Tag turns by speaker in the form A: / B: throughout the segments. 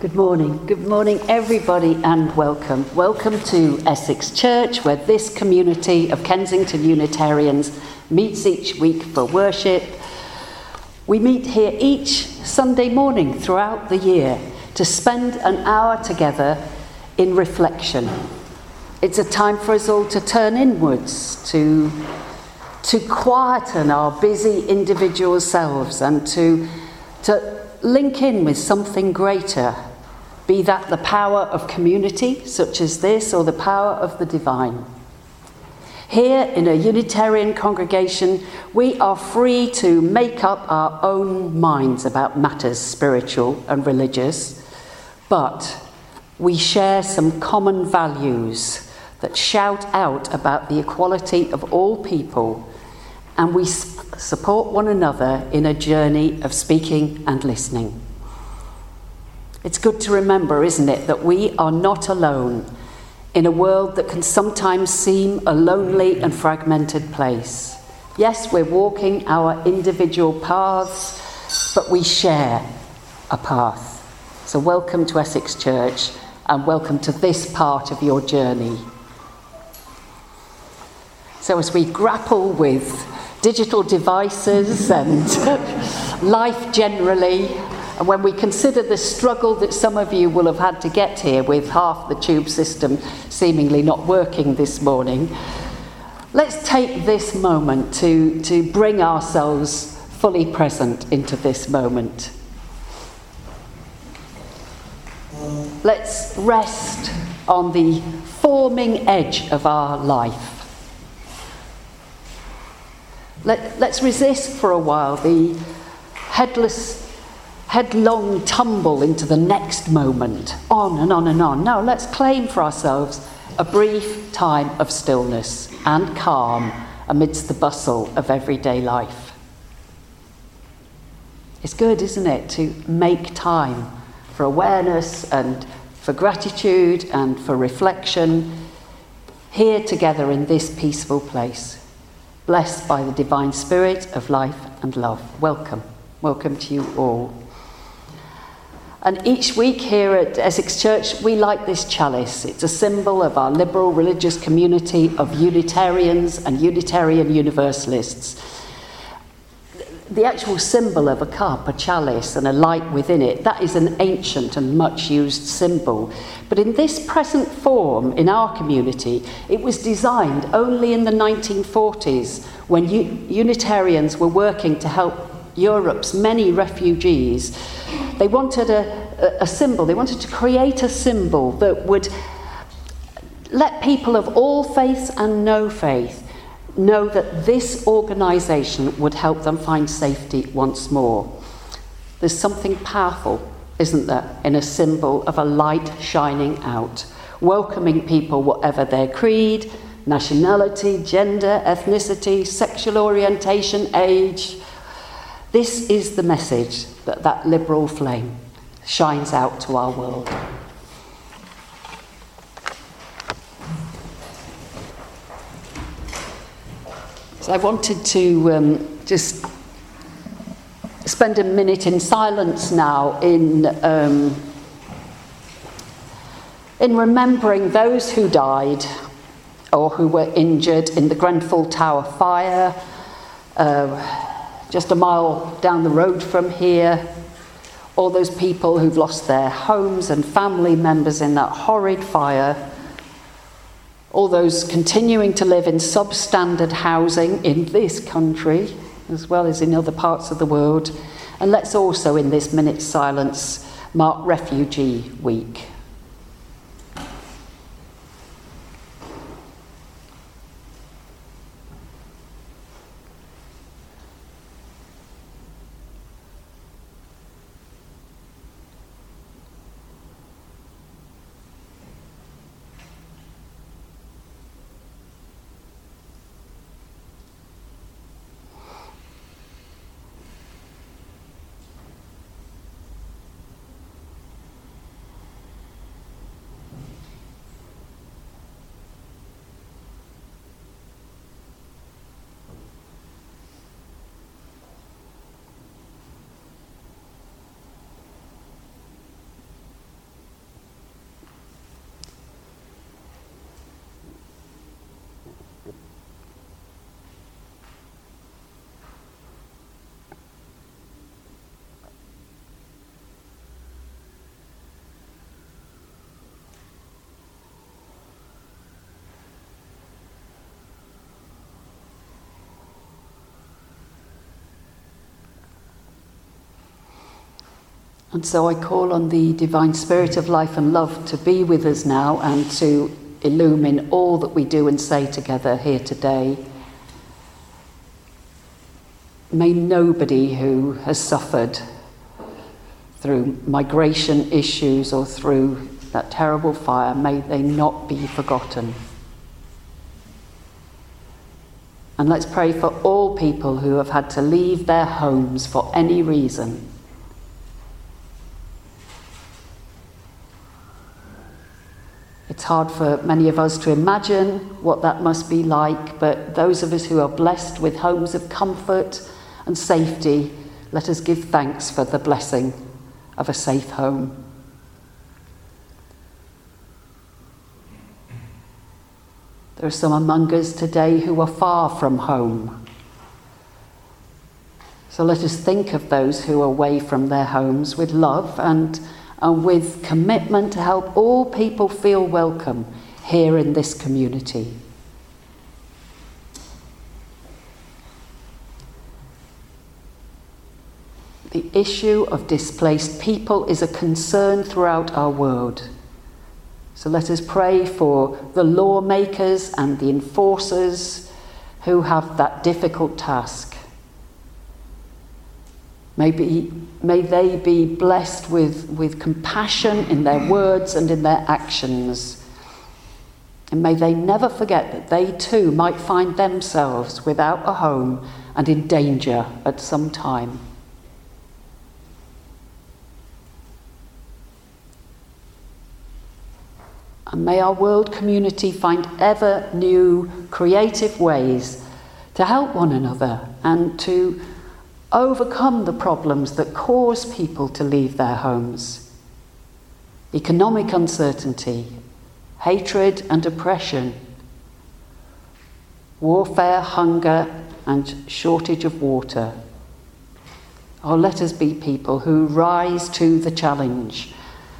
A: Good morning. Good morning, everybody, and welcome. Welcome to Essex Church, where this community of Kensington Unitarians meets each week for worship. We meet here each Sunday morning throughout the year to spend an hour together in reflection. It's a time for us all to turn inwards, to, to quieten our busy individual selves, and to, to link in with something greater be that the power of community, such as this, or the power of the divine. Here in a Unitarian congregation, we are free to make up our own minds about matters spiritual and religious, but we share some common values that shout out about the equality of all people, and we support one another in a journey of speaking and listening. It's good to remember, isn't it, that we are not alone in a world that can sometimes seem a lonely and fragmented place. Yes, we're walking our individual paths, but we share a path. So, welcome to Essex Church and welcome to this part of your journey. So, as we grapple with digital devices and life generally, and when we consider the struggle that some of you will have had to get here with half the tube system seemingly not working this morning, let's take this moment to, to bring ourselves fully present into this moment. Let's rest on the forming edge of our life. Let, let's resist for a while the headless headlong tumble into the next moment, on and on and on. No, let's claim for ourselves a brief time of stillness and calm amidst the bustle of everyday life. It's good, isn't it, to make time for awareness and for gratitude and for reflection here together in this peaceful place, blessed by the divine spirit of life and love. Welcome. Welcome to you all. And each week here at Essex Church, we light this chalice. It's a symbol of our liberal religious community of Unitarians and Unitarian Universalists. The actual symbol of a cup, a chalice, and a light within it, that is an ancient and much used symbol. But in this present form in our community, it was designed only in the 1940s when Unitarians were working to help Europe's many refugees they wanted a, a, symbol, they wanted to create a symbol that would let people of all faiths and no faith know that this organisation would help them find safety once more. There's something powerful, isn't there, in a symbol of a light shining out, welcoming people, whatever their creed, nationality, gender, ethnicity, sexual orientation, age. This is the message that that liberal flame shines out to our world. So I wanted to um, just spend a minute in silence now in, um, in remembering those who died or who were injured in the Grenfell Tower fire. Uh, just a mile down the road from here, all those people who've lost their homes and family members in that horrid fire, all those continuing to live in substandard housing in this country as well as in other parts of the world. And let's also, in this minute's silence, mark Refugee Week. And so I call on the divine spirit of life and love to be with us now and to illumine all that we do and say together here today. May nobody who has suffered through migration issues or through that terrible fire, may they not be forgotten. And let's pray for all people who have had to leave their homes for any reason. Hard for many of us to imagine what that must be like, but those of us who are blessed with homes of comfort and safety, let us give thanks for the blessing of a safe home. There are some among us today who are far from home. So let us think of those who are away from their homes with love and, and with commitment to help all people feel welcome here in this community. The issue of displaced people is a concern throughout our world. So let us pray for the lawmakers and the enforcers who have that difficult task. Maybe, may they be blessed with, with compassion in their words and in their actions. And may they never forget that they too might find themselves without a home and in danger at some time. And may our world community find ever new creative ways to help one another and to overcome the problems that cause people to leave their homes. Economic uncertainty, hatred and oppression, warfare, hunger, and shortage of water. Oh, let us be people who rise to the challenge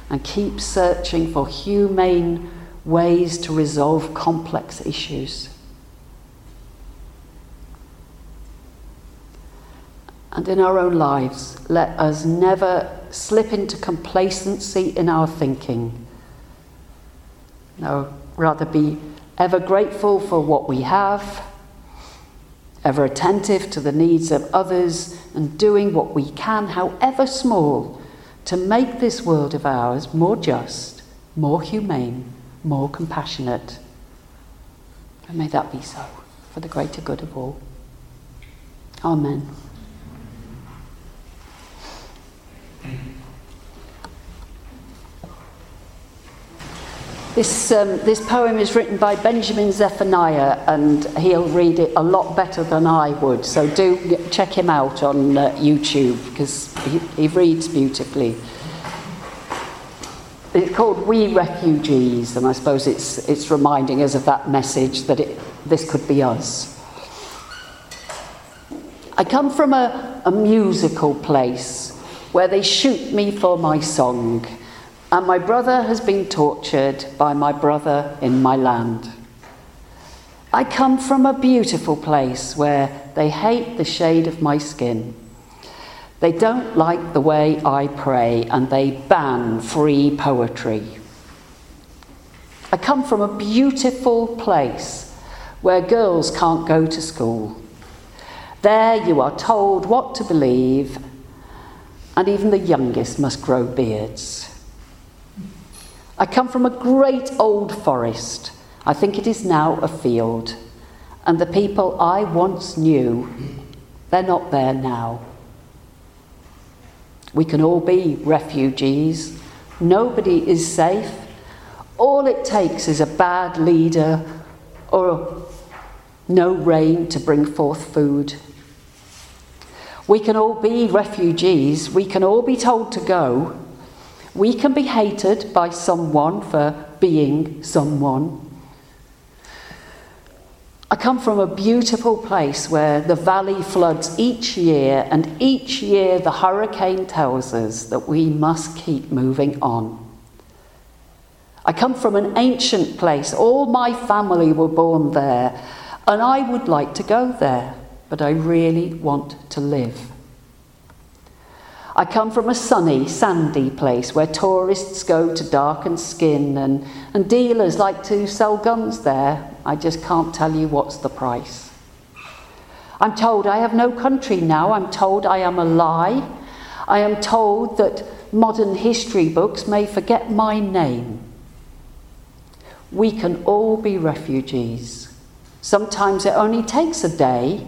A: and keep searching for humane ways to resolve complex issues. And in our own lives, let us never slip into complacency in our thinking. No, rather be ever grateful for what we have, ever attentive to the needs of others, and doing what we can, however small, to make this world of ours more just, more humane, more compassionate. And may that be so for the greater good of all. Amen. This, um, this poem is written by Benjamin Zephaniah, and he'll read it a lot better than I would. So do check him out on uh, YouTube because he, he reads beautifully. It's called We Refugees, and I suppose it's, it's reminding us of that message that it, this could be us. I come from a, a musical place where they shoot me for my song and my brother has been tortured by my brother in my land. I come from a beautiful place where they hate the shade of my skin. They don't like the way I pray and they ban free poetry. I come from a beautiful place where girls can't go to school. There you are told what to believe, and even the youngest must grow beards. I come from a great old forest. I think it is now a field. And the people I once knew, they're not there now. We can all be refugees. Nobody is safe. All it takes is a bad leader or no rain to bring forth food. We can all be refugees. We can all be told to go. We can be hated by someone for being someone. I come from a beautiful place where the valley floods each year, and each year the hurricane tells us that we must keep moving on. I come from an ancient place. All my family were born there, and I would like to go there, but I really want to live. I come from a sunny, sandy place where tourists go to darken skin and, and dealers like to sell guns there. I just can't tell you what's the price. I'm told I have no country now. I'm told I am a lie. I am told that modern history books may forget my name. We can all be refugees. Sometimes it only takes a day.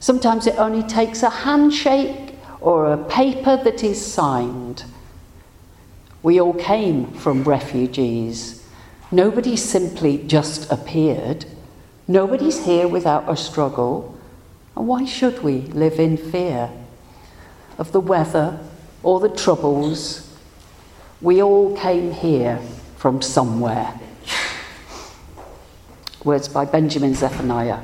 A: Sometimes it only takes a handshake or a paper that is signed. We all came from refugees. Nobody simply just appeared. Nobody's here without a struggle. And why should we live in fear of the weather or the troubles? We all came here from somewhere. Words by Benjamin Zephaniah.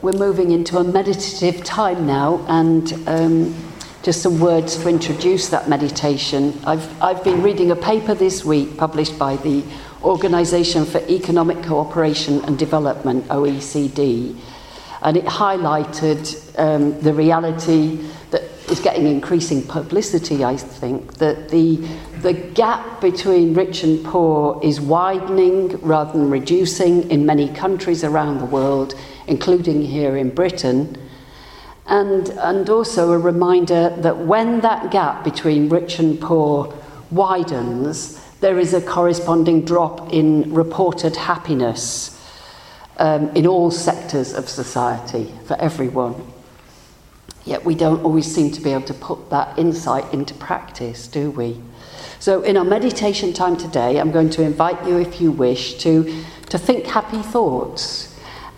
A: We're moving into a meditative time now, and um, just some words to introduce that meditation. I've, I've been reading a paper this week published by the Organisation for Economic Cooperation and Development, OECD, and it highlighted um, the reality that is getting increasing publicity, I think, that the, the gap between rich and poor is widening rather than reducing in many countries around the world including here in Britain. And, and also a reminder that when that gap between rich and poor widens, there is a corresponding drop in reported happiness um, in all sectors of society for everyone. Yet we don't always seem to be able to put that insight into practice, do we? So, in our meditation time today, I'm going to invite you, if you wish, to, to think happy thoughts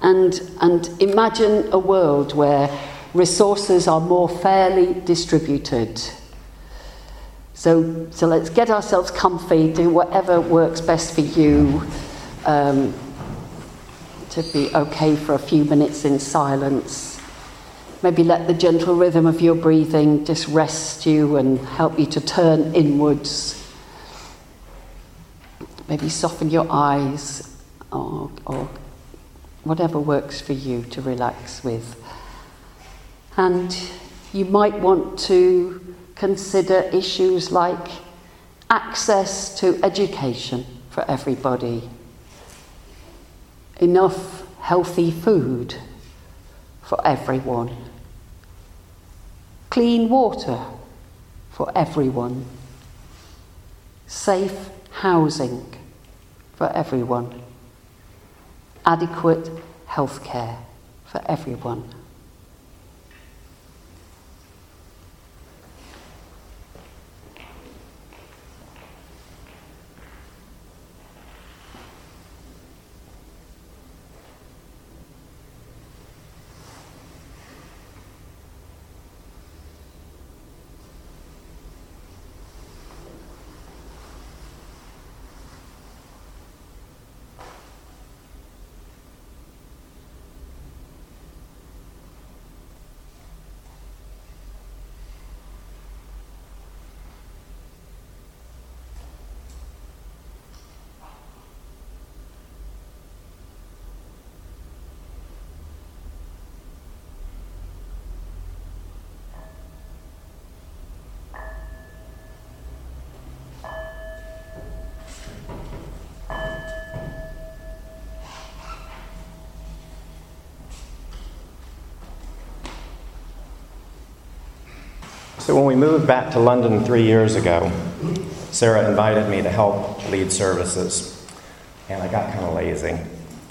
A: and, and imagine a world where resources are more fairly distributed. So, so let's get ourselves comfy, do whatever works best for you. Um, to be okay for a few minutes in silence. Maybe let the gentle rhythm of your breathing just rest you and help you to turn inwards. Maybe soften your eyes or, or whatever works for you to relax with. And you might want to consider issues like access to education for everybody, enough healthy food for everyone, clean water for everyone, safe housing for everyone adequate health care for everyone.
B: So, when we moved back to London three years ago, Sarah invited me to help lead services. And I got kind of lazy.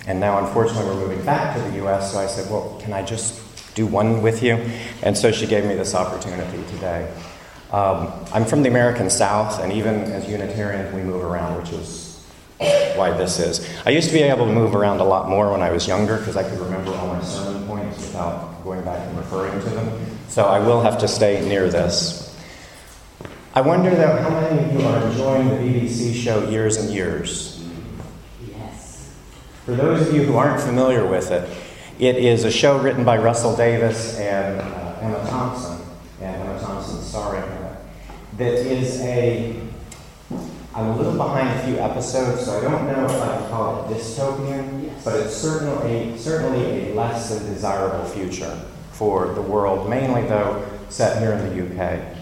B: And now, unfortunately, we're moving back to the US, so I said, Well, can I just do one with you? And so she gave me this opportunity today. Um, I'm from the American South, and even as Unitarians, we move around, which is why this is. I used to be able to move around a lot more when I was younger because I could remember all my sermon points without going back and referring to them so I will have to stay near this. I wonder, though, how many of you are enjoying the BBC show Years and Years?
A: Yes.
B: For those of you who aren't familiar with it, it is a show written by Russell Davies and uh, Emma Thompson, and Emma Thompson starring in it, that is a, I'm a little behind a few episodes, so I don't know if I can call it dystopian. But it's certainly, certainly a less than desirable future for the world, mainly though set here in the UK.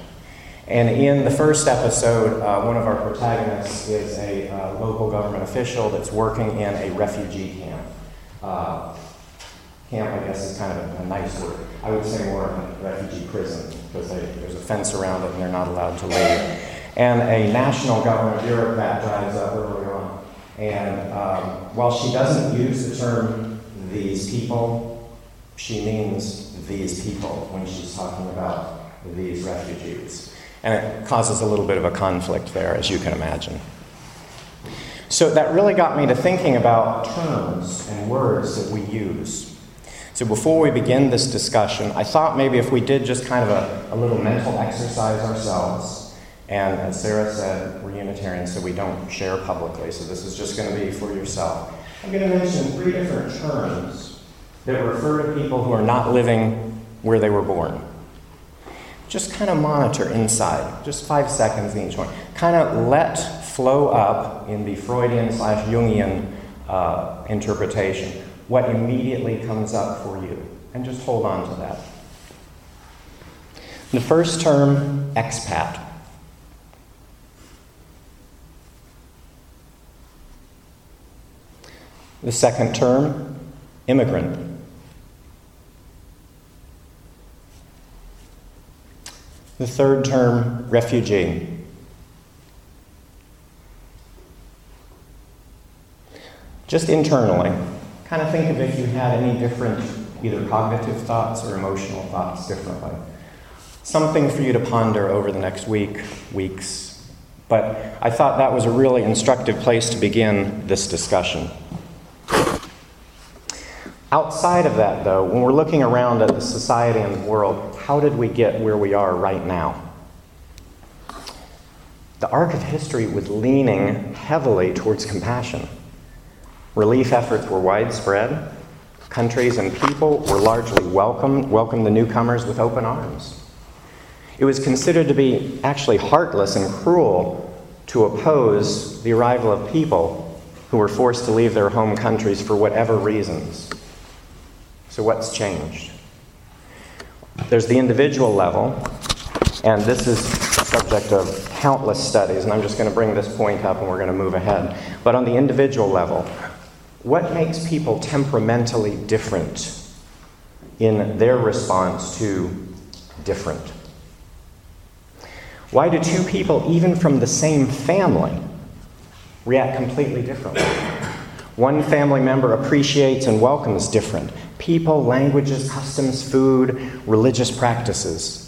B: And in the first episode, uh, one of our protagonists is a uh, local government official that's working in a refugee camp. Uh, camp, I guess, is kind of a, a, nice word. I would say more of a refugee prison because there's a fence around it and they're not allowed to leave. And a national government bureaucrat drives up early on. And um, while she doesn't use the term these people, she means these people when she's talking about these refugees. And it causes a little bit of a conflict there, as you can imagine. So that really got me to thinking about terms and words that we use. So before we begin this discussion, I thought maybe if we did just kind of a, a little mental exercise ourselves, and as Sarah said, we're Unitarians, so we don't share publicly, so this is just going to be for yourself. I'm going to mention three different terms that refer to people who are not living where they were born just kind of monitor inside, just five seconds in each one. Kind of let flow up in the Freudian slash Jungian uh, interpretation what immediately comes up for you, and just hold on to that. The first term, expat. The second term, immigrant. The third term, refugee. Just internally, kind of think of if you had any different, either cognitive thoughts or emotional thoughts differently. Something for you to ponder over the next week, weeks. But I thought that was a really instructive place to begin this discussion. Outside of that, though, when we're looking around at the society and the world, how did we get where we are right now? The arc of history was leaning heavily towards compassion. Relief efforts were widespread. Countries and people were largely welcomed, welcomed the newcomers with open arms. It was considered to be actually heartless and cruel to oppose the arrival of people who were forced to leave their home countries for whatever reasons. So, what's changed? There's the individual level, and this is the subject of countless studies, and I'm just going to bring this point up and we're going to move ahead. But on the individual level, what makes people temperamentally different in their response to different? Why do two people, even from the same family, react completely differently? One family member appreciates and welcomes different people, languages, customs, food, religious practices.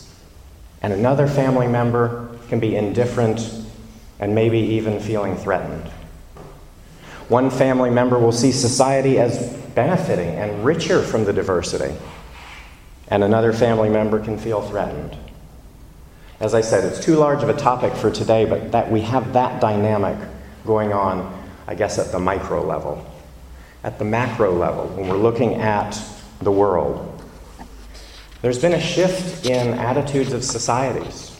B: And another family member can be indifferent and maybe even feeling threatened. One family member will see society as benefiting and richer from the diversity, and another family member can feel threatened. As I said, it's too large of a topic for today, but that we have that dynamic going on, I guess, at the micro level at the macro level, when we're looking at the world. There's been a shift in attitudes of societies.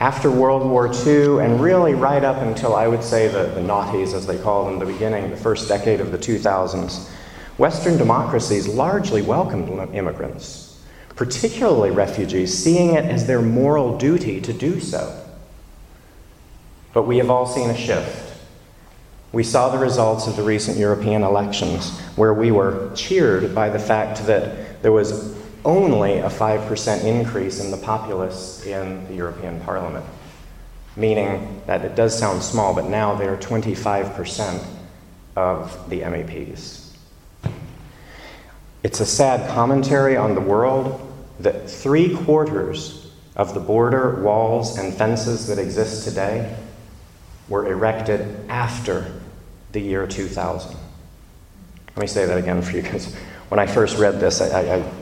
B: After World War II, and really right up until I would say the, the noughties, as they call them, the beginning, the first decade of the 2000s, Western democracies largely welcomed immigrants, particularly refugees, seeing it as their moral duty to do so. But we have all seen a shift. We saw the results of the recent European elections, where we were cheered by the fact that there was only a 5% increase in the populace in the European Parliament, meaning that it does sound small, but now they are 25% of the MEPs. It's a sad commentary on the world that three quarters of the border walls and fences that exist today were erected after the year 2000. Let me say that again for you because when I first read this, I, I, I,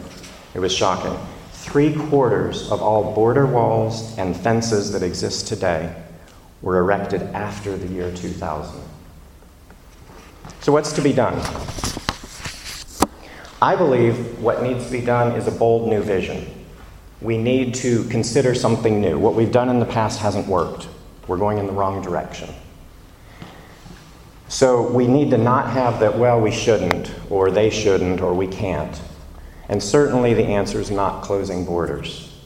B: it was shocking. Three quarters of all border walls and fences that exist today were erected after the year 2000. So, what's to be done? I believe what needs to be done is a bold new vision. We need to consider something new. What we've done in the past hasn't worked. We're going in the wrong direction. So we need to not have that, well, we shouldn't, or they shouldn't, or we can't. And certainly the answer is not closing borders.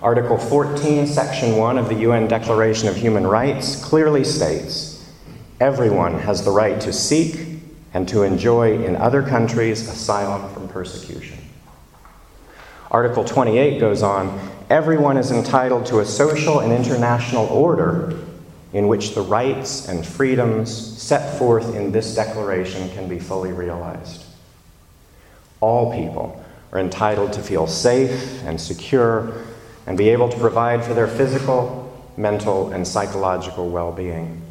B: Article 14, Section 1 of the UN Declaration of Human Rights clearly states everyone has the right to seek and to enjoy in other countries asylum from persecution. Article 28 goes on everyone is entitled to a social and international order in which the rights and freedoms set forth in this declaration can be fully realized. All people are entitled to feel safe and secure and be able to provide for their physical, mental, and psychological well being.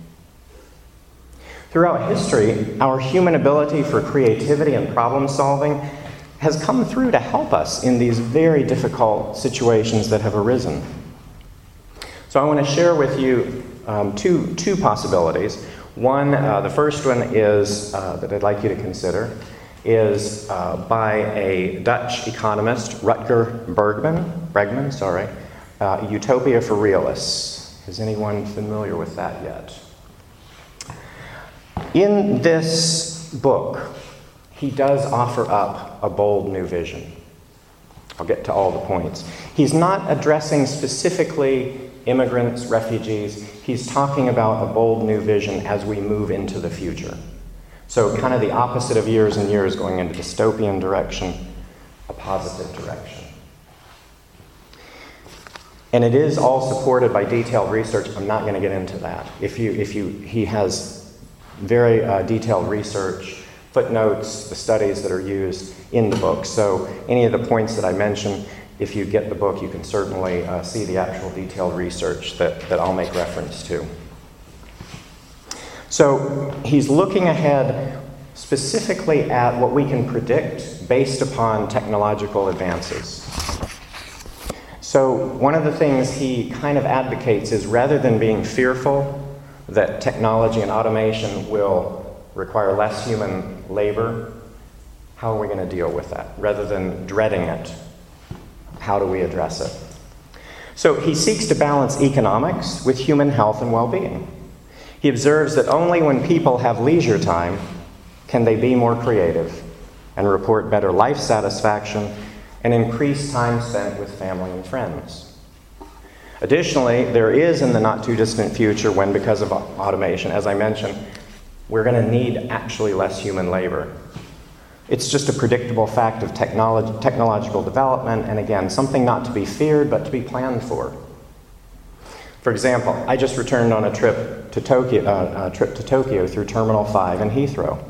B: Throughout history, our human ability for creativity and problem solving has come through to help us in these very difficult situations that have arisen. So, I want to share with you um, two, two possibilities. One, uh, the first one is uh, that I'd like you to consider is uh, by a Dutch economist, Rutger Bergman, Bregman, sorry, uh, Utopia for Realists. Is anyone familiar with that yet? In this book, he does offer up a bold new vision. I'll get to all the points. He's not addressing specifically immigrants, refugees. He's talking about a bold new vision as we move into the future. So, kind of the opposite of years and years going into a dystopian direction, a positive direction. And it is all supported by detailed research. I'm not going to get into that. If you, if you, he has very uh, detailed research, footnotes, the studies that are used in the book. So, any of the points that I mentioned, if you get the book, you can certainly uh, see the actual detailed research that, that I'll make reference to. So he's looking ahead specifically at what we can predict based upon technological advances. So, one of the things he kind of advocates is rather than being fearful that technology and automation will require less human labor, how are we going to deal with that? Rather than dreading it, how do we address it? So he seeks to balance economics with human health and well being. He observes that only when people have leisure time can they be more creative and report better life satisfaction and increase time spent with family and friends. Additionally, there is in the not too distant future when, because of automation, as I mentioned, we're going to need actually less human labor. It's just a predictable fact of technology, technological development, and again, something not to be feared but to be planned for. For example, I just returned on a trip to Tokyo, uh, trip to Tokyo through Terminal 5 in Heathrow.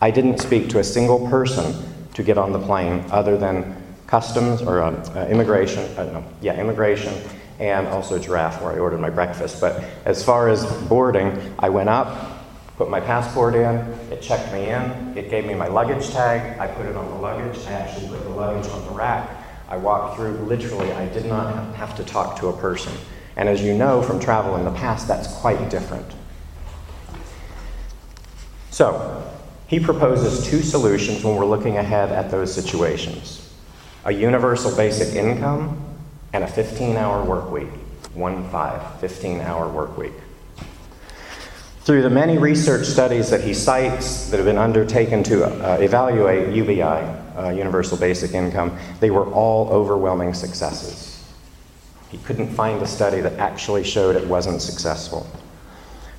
B: I didn't speak to a single person to get on the plane other than customs or uh, uh, immigration, uh, no, yeah, immigration, and also Giraffe, where I ordered my breakfast. But as far as boarding, I went up, put my passport in, it checked me in, it gave me my luggage tag, I put it on the luggage, I actually put the luggage on the rack. I walked through, literally, I did not have to talk to a person. And as you know from travel in the past, that's quite different. So, he proposes two solutions when we're looking ahead at those situations a universal basic income and a 15 hour work week. One five, 15 hour work week. Through the many research studies that he cites that have been undertaken to uh, evaluate UBI, uh, Universal Basic Income, they were all overwhelming successes. He couldn't find a study that actually showed it wasn't successful.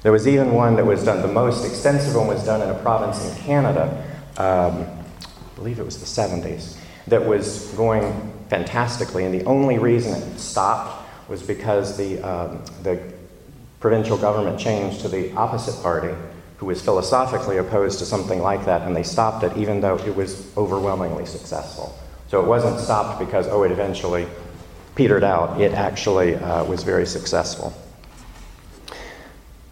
B: There was even one that was done, the most extensive one was done in a province in Canada, um, I believe it was the 70s, that was going fantastically, and the only reason it stopped was because the, um, the provincial government changed to the opposite party, who was philosophically opposed to something like that, and they stopped it even though it was overwhelmingly successful. So it wasn't stopped because, oh, it eventually petered out. It actually uh, was very successful.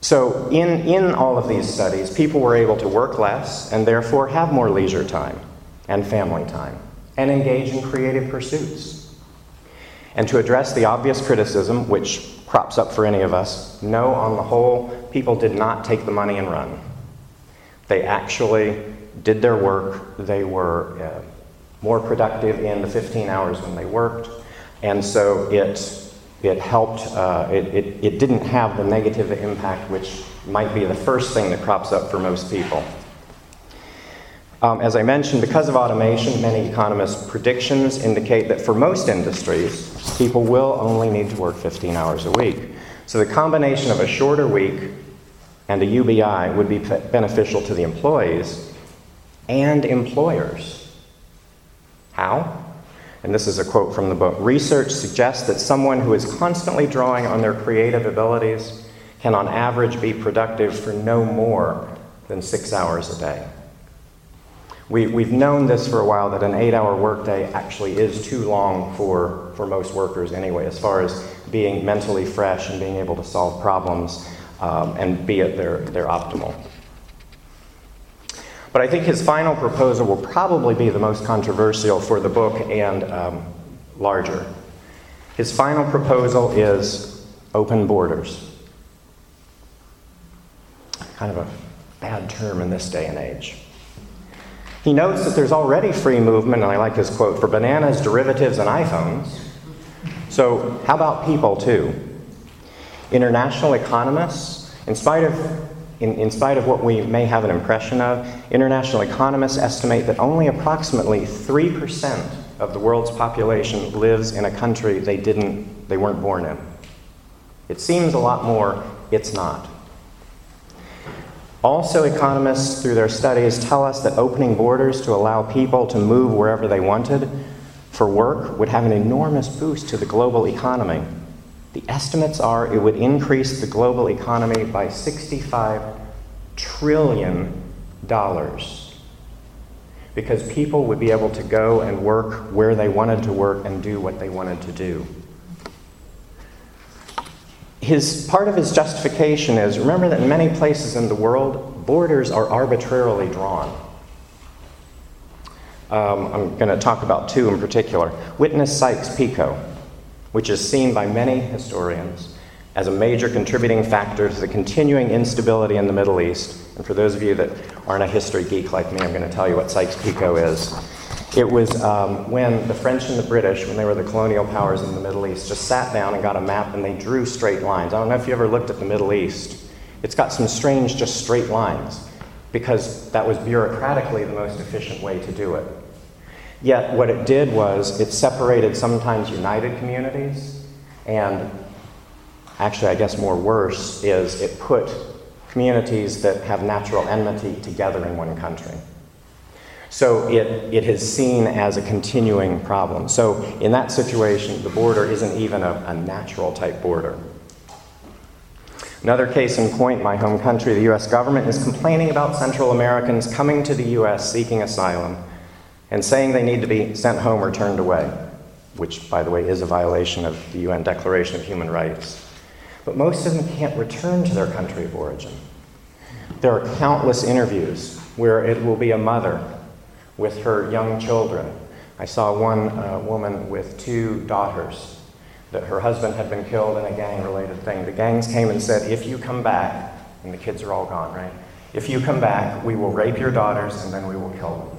B: So, in, in all of these studies, people were able to work less and therefore have more leisure time and family time and engage in creative pursuits. And to address the obvious criticism, which crops up for any of us. No, on the whole, people did not take the money and run. They actually did their work. They were uh, more productive in the 15 hours when they worked. And so it it helped, uh, it, it, it didn't have the negative impact which might be the first thing that crops up for most people. Um, as I mentioned, because of automation, many economists' predictions indicate that for most industries, people will only need to work 15 hours a week. So the combination of a shorter week and a UBI would be beneficial to the employees and employers. How? And this is a quote from the book Research suggests that someone who is constantly drawing on their creative abilities can, on average, be productive for no more than six hours a day. We, we've known this for a while that an eight hour workday actually is too long for, for most workers, anyway, as far as being mentally fresh and being able to solve problems um, and be at their, their optimal. But I think his final proposal will probably be the most controversial for the book and um, larger. His final proposal is open borders. Kind of a bad term in this day and age. He notes that there's already free movement, and I like his quote, for bananas, derivatives, and iPhones. So, how about people, too? International economists, in spite of in, in, spite of what we may have an impression of, international economists estimate that only approximately 3% of the world's population lives in a country they didn't they weren't born in. It seems a lot more, it's not. Also, economists, through their studies, tell us that opening borders to allow people to move wherever they wanted for work would have an enormous boost to the global economy. The estimates are it would increase the global economy by $65 trillion because people would be able to go and work where they wanted to work and do what they wanted to do his, part of his justification is remember that in many places in the world, borders are arbitrarily drawn. Um, I'm going to talk about two in particular. Witness Sykes Picot, which is seen by many historians as a major contributing factor to the continuing instability in the Middle East. And for those of you that aren't a history geek like me, I'm going to tell you what Sykes Picot is. It was um, when the French and the British, when they were the colonial powers in the Middle East, just sat down and got a map and they drew straight lines. I don't know if you ever looked at the Middle East. It's got some strange, just straight lines because that was bureaucratically the most efficient way to do it. Yet, what it did was it separated sometimes united communities, and actually, I guess more worse is it put communities that have natural enmity together in one country. So it, it is seen as a continuing problem. So in that situation, the border isn't even a, a natural type border. Another case in point, my home country, the US government is complaining about Central Americans coming to the US seeking asylum and saying they need to be sent home or turned away, which, by the way, is a violation of the UN Declaration of Human Rights. But most of them can't return to their country of origin. There are countless interviews where it will be a mother with her young children. I saw one uh, woman with two daughters that her husband had been killed in a gang related thing. The gangs came and said, If you come back, and the kids are all gone, right? If you come back, we will rape your daughters and then we will kill them.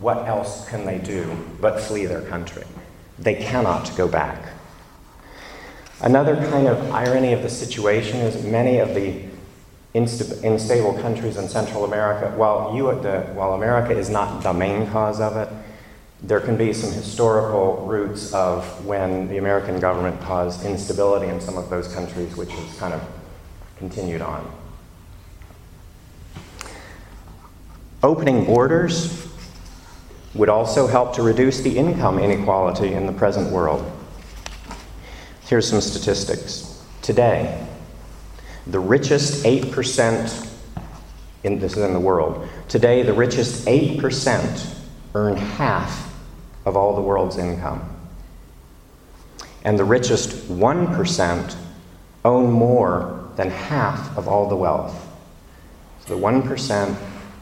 B: What else can they do but flee their country? They cannot go back. Another kind of irony of the situation is many of the unstable countries in Central America, while, you, the, while America is not the main cause of it, there can be some historical roots of when the American government caused instability in some of those countries, which has kind of continued on. Opening borders would also help to reduce the income inequality in the present world. Here's some statistics. Today, the richest 8% in this is in the world. Today, the richest 8% earn half of all the world's income. And the richest 1% own more than half of all the wealth. So the 1%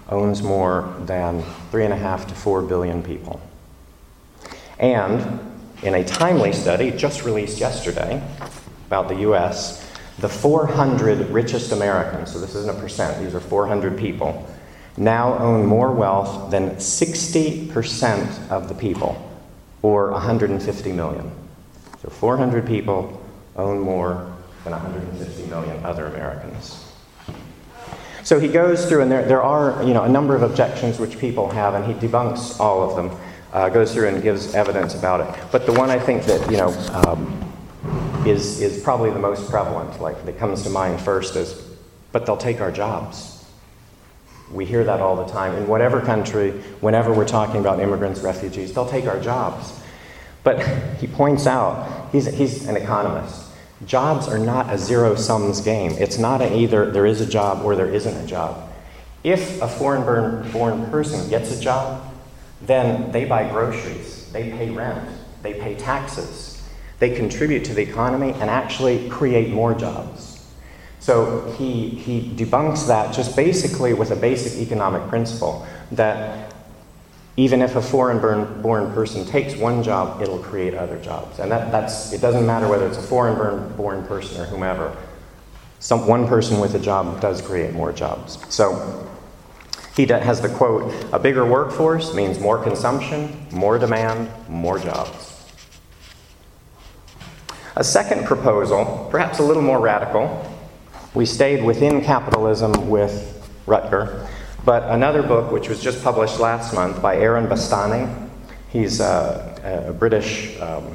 B: owns more than 3.5 to 4 billion people. And in a timely study just released yesterday about the US, the 400 richest Americans, so this isn't a percent, these are 400 people, now own more wealth than 60% of the people, or 150 million. So 400 people own more than 150 million other Americans. So he goes through, and there, there are you know, a number of objections which people have, and he debunks all of them, uh, goes through and gives evidence about it. But the one I think that you know, um, is, is probably the most prevalent, like that comes to mind first, is but they'll take our jobs. We hear that all the time. In whatever country, whenever we're talking about immigrants, refugees, they'll take our jobs. But he points out, he's, he's an economist. Jobs are not a zero sums game. It's not an either there is a job or there isn't a job. If a foreign born person gets a job, then they buy groceries, they pay rent, they pay taxes, they contribute to the economy and actually create more jobs. So he, he debunks that just basically with a basic economic principle that even if a foreign born person takes one job, it'll create other jobs. And that, that's, it doesn't matter whether it's a foreign born person or whomever. Some, one person with a job does create more jobs. So he has the quote A bigger workforce means more consumption, more demand, more jobs. A second proposal, perhaps a little more radical, we stayed within capitalism with Rutger but another book, which was just published last month by Aaron Bastani, he's a, a British um,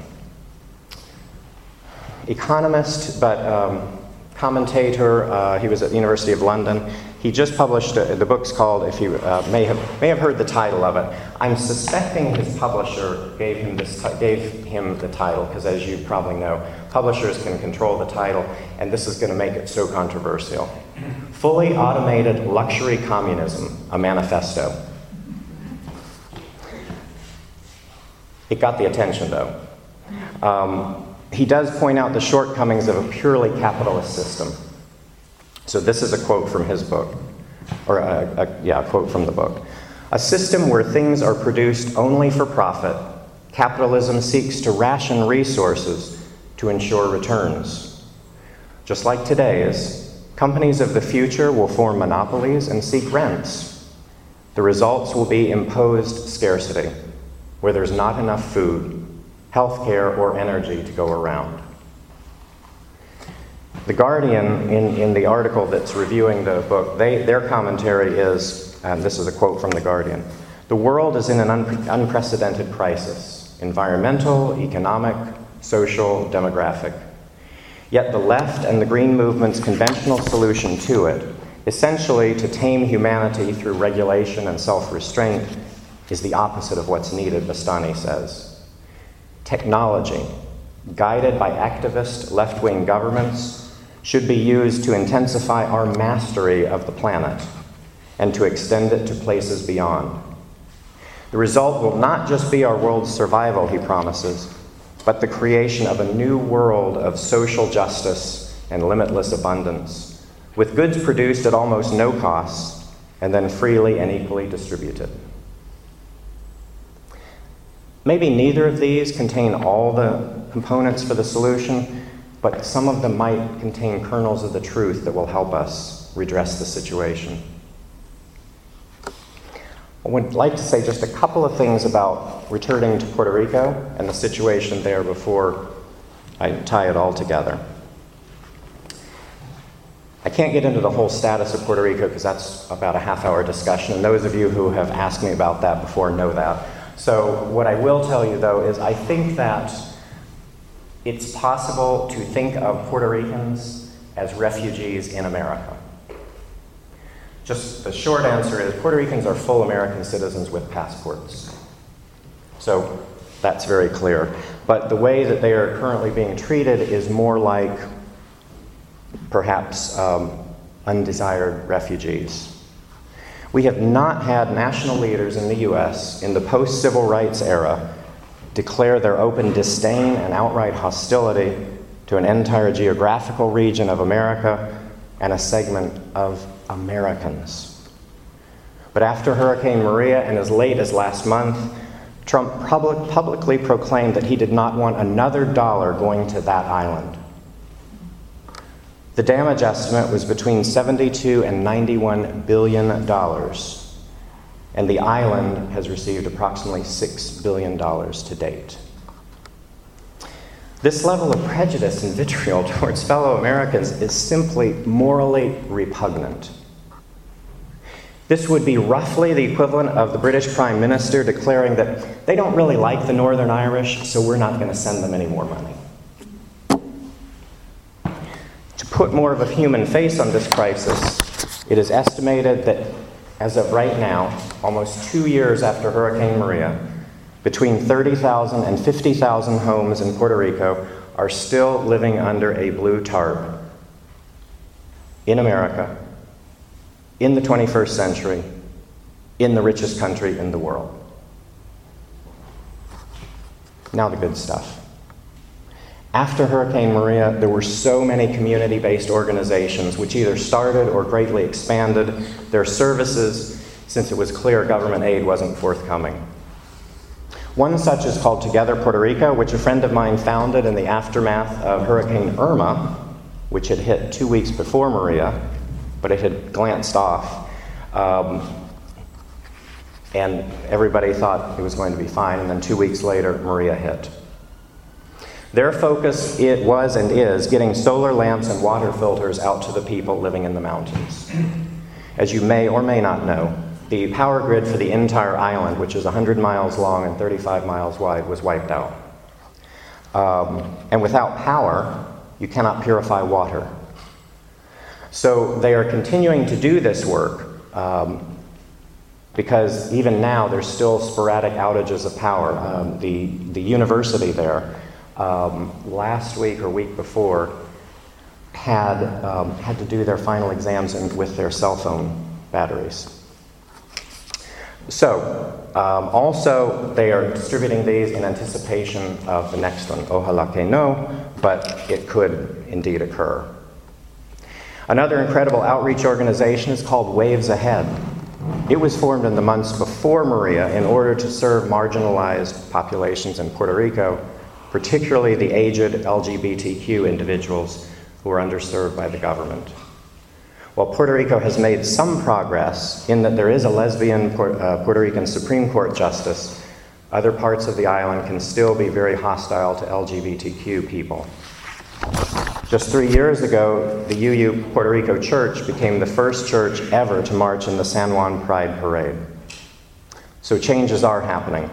B: economist, but um, commentator. Uh, he was at the University of London. He just published a, the book's called, if you uh, may have may have heard the title of it. I'm suspecting his publisher gave him this gave him the title because, as you probably know, publishers can control the title, and this is going to make it so controversial. Fully Automated Luxury Communism, a Manifesto. It got the attention, though. Um, he does point out the shortcomings of a purely capitalist system. So, this is a quote from his book, or a, a, yeah, a quote from the book. A system where things are produced only for profit, capitalism seeks to ration resources to ensure returns. Just like today's, Companies of the future will form monopolies and seek rents. The results will be imposed scarcity, where there's not enough food, health care, or energy to go around. The Guardian, in, in the article that's reviewing the book, they, their commentary is, and this is a quote from The Guardian the world is in an un- unprecedented crisis environmental, economic, social, demographic. Yet the left and the Green Movement's conventional solution to it, essentially to tame humanity through regulation and self restraint, is the opposite of what's needed, Bastani says. Technology, guided by activist left wing governments, should be used to intensify our mastery of the planet and to extend it to places beyond. The result will not just be our world's survival, he promises, but the creation of a new world of social justice and limitless abundance, with goods produced at almost no cost and then freely and equally distributed. Maybe neither of these contain all the components for the solution, but some of them might contain kernels of the truth that will help us redress the situation. I would like to say just a couple of things about returning to Puerto Rico and the situation there before I tie it all together. I can't get into the whole status of Puerto Rico because that's about a half hour discussion, and those of you who have asked me about that before know that. So, what I will tell you though is I think that it's possible to think of Puerto Ricans as refugees in America. Just the short answer is Puerto Ricans are full American citizens with passports. So that's very clear. But the way that they are currently being treated is more like perhaps um, undesired refugees. We have not had national leaders in the U.S. in the post civil rights era declare their open disdain and outright hostility to an entire geographical region of America and a segment of Americans. But after Hurricane Maria and as late as last month, Trump public, publicly proclaimed that he did not want another dollar going to that island. The damage estimate was between 72 and 91 billion dollars, and the island has received approximately 6 billion dollars to date. This level of prejudice and vitriol towards fellow Americans is simply morally repugnant. This would be roughly the equivalent of the British Prime Minister declaring that they don't really like the Northern Irish, so we're not going to send them any more money. To put more of a human face on this crisis, it is estimated that as of right now, almost two years after Hurricane Maria, between 30,000 and 50,000 homes in Puerto Rico are still living under a blue tarp in America, in the 21st century, in the richest country in the world. Now, the good stuff. After Hurricane Maria, there were so many community based organizations which either started or greatly expanded their services since it was clear government aid wasn't forthcoming. One such is called Together Puerto Rico, which a friend of mine founded in the aftermath of Hurricane Irma, which had hit two weeks before Maria, but it had glanced off. Um, and everybody thought it was going to be fine, and then two weeks later, Maria hit. Their focus it was and is getting solar lamps and water filters out to the people living in the mountains. As you may or may not know, the power grid for the entire island, which is 100 miles long and 35 miles wide, was wiped out. Um, and without power, you cannot purify water. So they are continuing to do this work um, because even now there's still sporadic outages of power. Um, the, the university there, um, last week or week before, had, um, had to do their final exams with their cell phone batteries. So, um, also, they are distributing these in anticipation of the next one. Ojalá que no, but it could indeed occur. Another incredible outreach organization is called Waves Ahead. It was formed in the months before Maria in order to serve marginalized populations in Puerto Rico, particularly the aged LGBTQ individuals who are underserved by the government. While Puerto Rico has made some progress in that there is a lesbian uh, Puerto Rican Supreme Court justice, other parts of the island can still be very hostile to LGBTQ people. Just three years ago, the UU Puerto Rico Church became the first church ever to march in the San Juan Pride Parade. So changes are happening.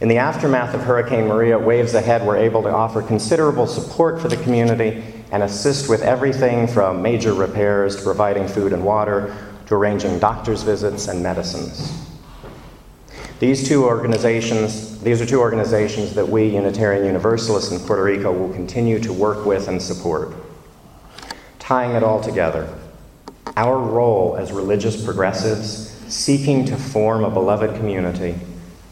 B: In the aftermath of Hurricane Maria, Waves Ahead were able to offer considerable support for the community and assist with everything from major repairs to providing food and water to arranging doctor's visits and medicines. These two organizations, these are two organizations that we Unitarian Universalists in Puerto Rico will continue to work with and support. Tying it all together, our role as religious progressives seeking to form a beloved community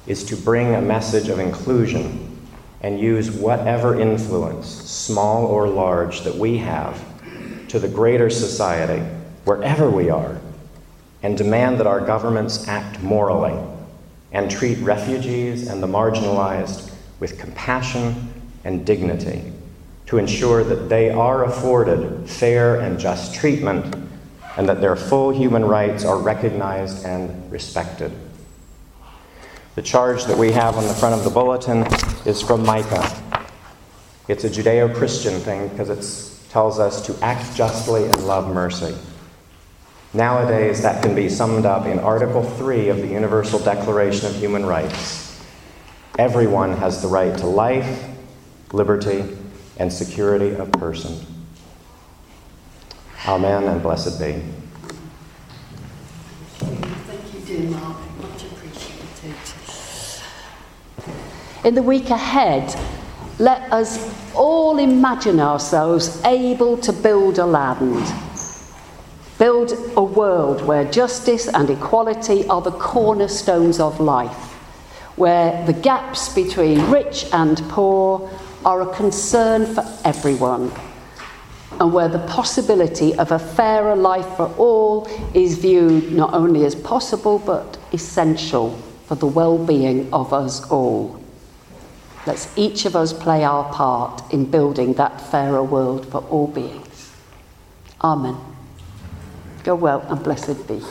B: is to bring a message of inclusion and use whatever influence, small or large, that we have to the greater society, wherever we are, and demand that our governments act morally and treat refugees and the marginalized with compassion and dignity to ensure that they are afforded fair and just treatment and that their full human rights are recognized and respected. The charge that we have on the front of the bulletin is from Micah. It's a Judeo Christian thing because it tells us to act justly and love mercy. Nowadays, that can be summed up in Article 3 of the Universal Declaration of Human Rights. Everyone has the right to life, liberty, and security of person. Amen and blessed be.
C: Thank you, dear Mark. Much appreciated.
A: In the week ahead, let us all imagine ourselves able to build a land. Build a world where justice and equality are the cornerstones of life, where the gaps between rich and poor are a concern for everyone, and where the possibility of a fairer life for all is viewed not only as possible but essential for the well being of us all. Let's each of us play our part in building that fairer world for all beings. Amen. Go well and blessed be.